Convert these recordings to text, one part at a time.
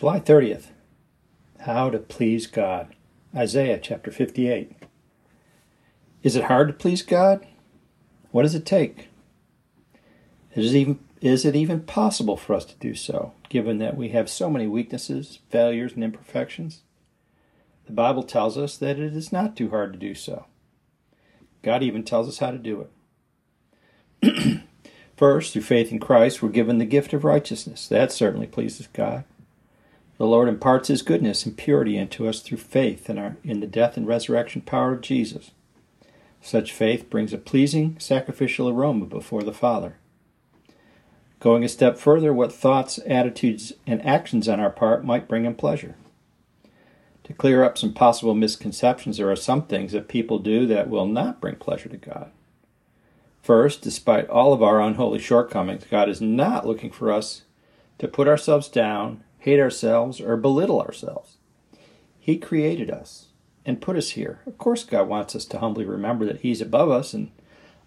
July 30th. How to please God. Isaiah chapter 58. Is it hard to please God? What does it take? Is it even is it even possible for us to do so, given that we have so many weaknesses, failures, and imperfections? The Bible tells us that it is not too hard to do so. God even tells us how to do it. First, through faith in Christ, we're given the gift of righteousness. That certainly pleases God. The Lord imparts His goodness and purity into us through faith in, our, in the death and resurrection power of Jesus. Such faith brings a pleasing sacrificial aroma before the Father. Going a step further, what thoughts, attitudes, and actions on our part might bring Him pleasure. To clear up some possible misconceptions, there are some things that people do that will not bring pleasure to God. First, despite all of our unholy shortcomings, God is not looking for us to put ourselves down, hate ourselves, or belittle ourselves. He created us and put us here. Of course, God wants us to humbly remember that He's above us and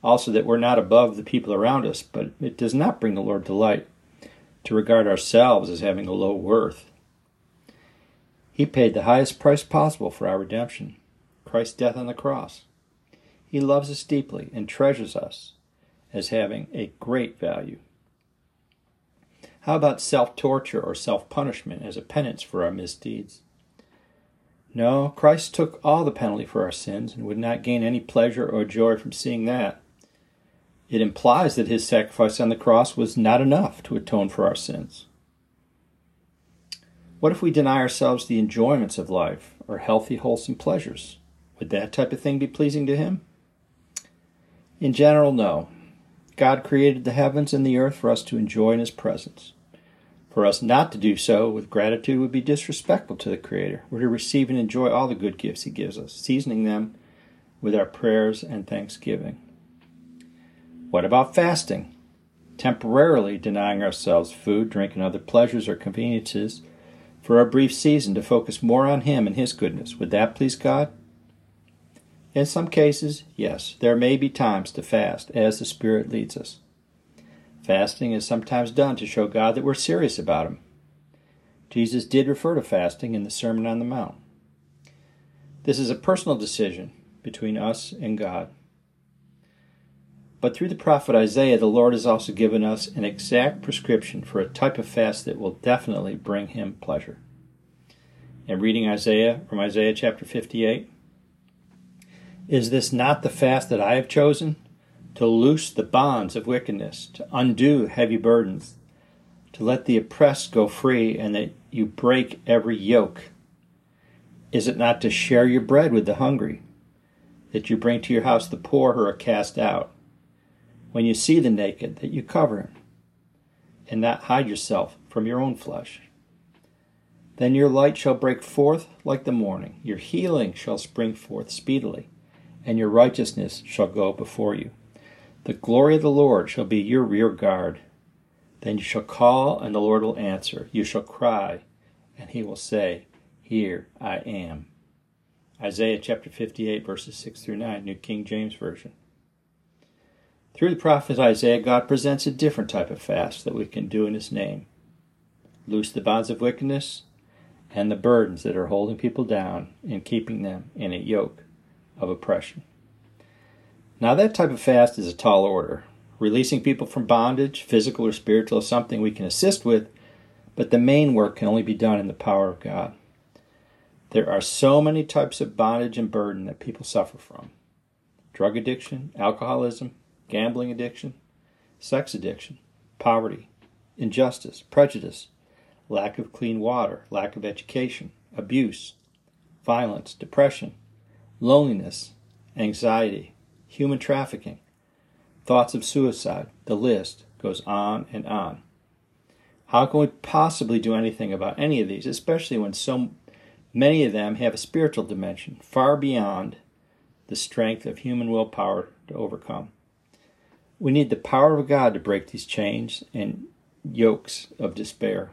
also that we're not above the people around us, but it does not bring the Lord delight to regard ourselves as having a low worth. He paid the highest price possible for our redemption Christ's death on the cross. He loves us deeply and treasures us as having a great value. How about self torture or self punishment as a penance for our misdeeds? No, Christ took all the penalty for our sins and would not gain any pleasure or joy from seeing that. It implies that his sacrifice on the cross was not enough to atone for our sins. What if we deny ourselves the enjoyments of life or healthy, wholesome pleasures? Would that type of thing be pleasing to him? In general, no. God created the heavens and the earth for us to enjoy in His presence. For us not to do so with gratitude would be disrespectful to the Creator. We're to receive and enjoy all the good gifts He gives us, seasoning them with our prayers and thanksgiving. What about fasting? Temporarily denying ourselves food, drink, and other pleasures or conveniences for a brief season to focus more on Him and His goodness. Would that please God? In some cases, yes, there may be times to fast as the Spirit leads us. Fasting is sometimes done to show God that we're serious about Him. Jesus did refer to fasting in the Sermon on the Mount. This is a personal decision between us and God. But through the prophet Isaiah, the Lord has also given us an exact prescription for a type of fast that will definitely bring Him pleasure. In reading Isaiah from Isaiah chapter 58, is this not the fast that I have chosen? To loose the bonds of wickedness, to undo heavy burdens, to let the oppressed go free, and that you break every yoke? Is it not to share your bread with the hungry, that you bring to your house the poor who are cast out? When you see the naked, that you cover him, and not hide yourself from your own flesh? Then your light shall break forth like the morning, your healing shall spring forth speedily and your righteousness shall go before you. The glory of the Lord shall be your rear guard. Then you shall call, and the Lord will answer. You shall cry, and he will say, Here I am. Isaiah chapter 58, verses 6 through 9, New King James Version. Through the prophet Isaiah, God presents a different type of fast that we can do in His name. Loose the bonds of wickedness and the burdens that are holding people down and keeping them in a yoke of oppression. Now, that type of fast is a tall order. Releasing people from bondage, physical or spiritual, is something we can assist with, but the main work can only be done in the power of God. There are so many types of bondage and burden that people suffer from drug addiction, alcoholism, gambling addiction, sex addiction, poverty, injustice, prejudice, lack of clean water, lack of education, abuse, violence, depression, loneliness, anxiety, human trafficking, thoughts of suicide. The list goes on and on. How can we possibly do anything about any of these, especially when so many of them have a spiritual dimension far beyond the strength of human willpower to overcome? We need the power of God to break these chains and yokes of despair.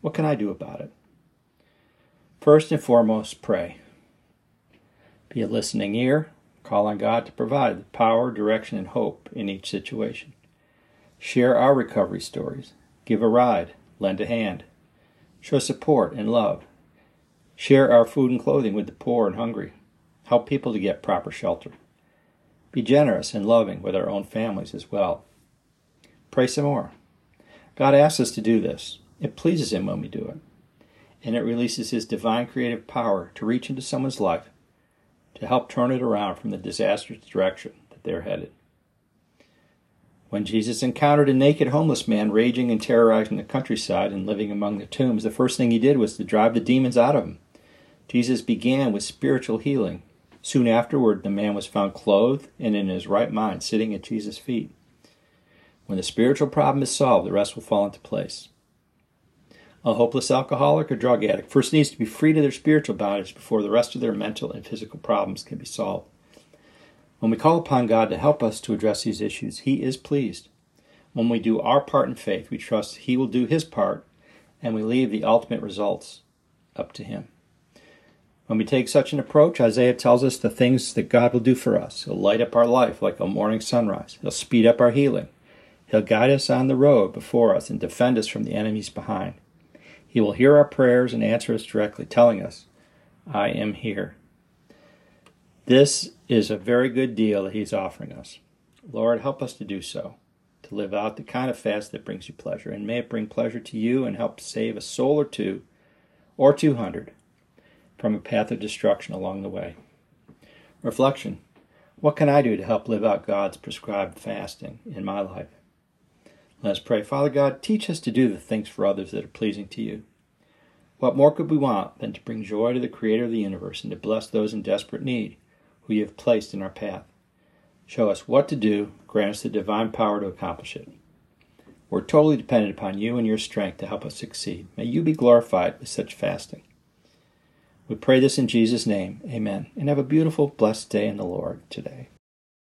What can I do about it? First and foremost, pray. Be a listening ear. Call on God to provide power, direction, and hope in each situation. Share our recovery stories. Give a ride. Lend a hand. Show support and love. Share our food and clothing with the poor and hungry. Help people to get proper shelter. Be generous and loving with our own families as well. Pray some more. God asks us to do this. It pleases Him when we do it. And it releases His divine creative power to reach into someone's life to help turn it around from the disastrous direction that they're headed. When Jesus encountered a naked homeless man raging and terrorizing the countryside and living among the tombs, the first thing he did was to drive the demons out of him. Jesus began with spiritual healing. Soon afterward, the man was found clothed and in his right mind, sitting at Jesus' feet. When the spiritual problem is solved, the rest will fall into place. A hopeless alcoholic or drug addict first needs to be freed of their spiritual bondage before the rest of their mental and physical problems can be solved. When we call upon God to help us to address these issues, He is pleased. When we do our part in faith, we trust He will do His part, and we leave the ultimate results up to Him. When we take such an approach, Isaiah tells us the things that God will do for us. He'll light up our life like a morning sunrise. He'll speed up our healing. He'll guide us on the road before us and defend us from the enemies behind. He will hear our prayers and answer us directly, telling us, I am here. This is a very good deal that He's offering us. Lord, help us to do so, to live out the kind of fast that brings you pleasure. And may it bring pleasure to you and help save a soul or two or 200 from a path of destruction along the way. Reflection What can I do to help live out God's prescribed fasting in my life? Let's pray. Father God, teach us to do the things for others that are pleasing to you. What more could we want than to bring joy to the Creator of the universe and to bless those in desperate need? who you have placed in our path. Show us what to do, grant us the divine power to accomplish it. We're totally dependent upon you and your strength to help us succeed. May you be glorified with such fasting. We pray this in Jesus' name. Amen. And have a beautiful, blessed day in the Lord today.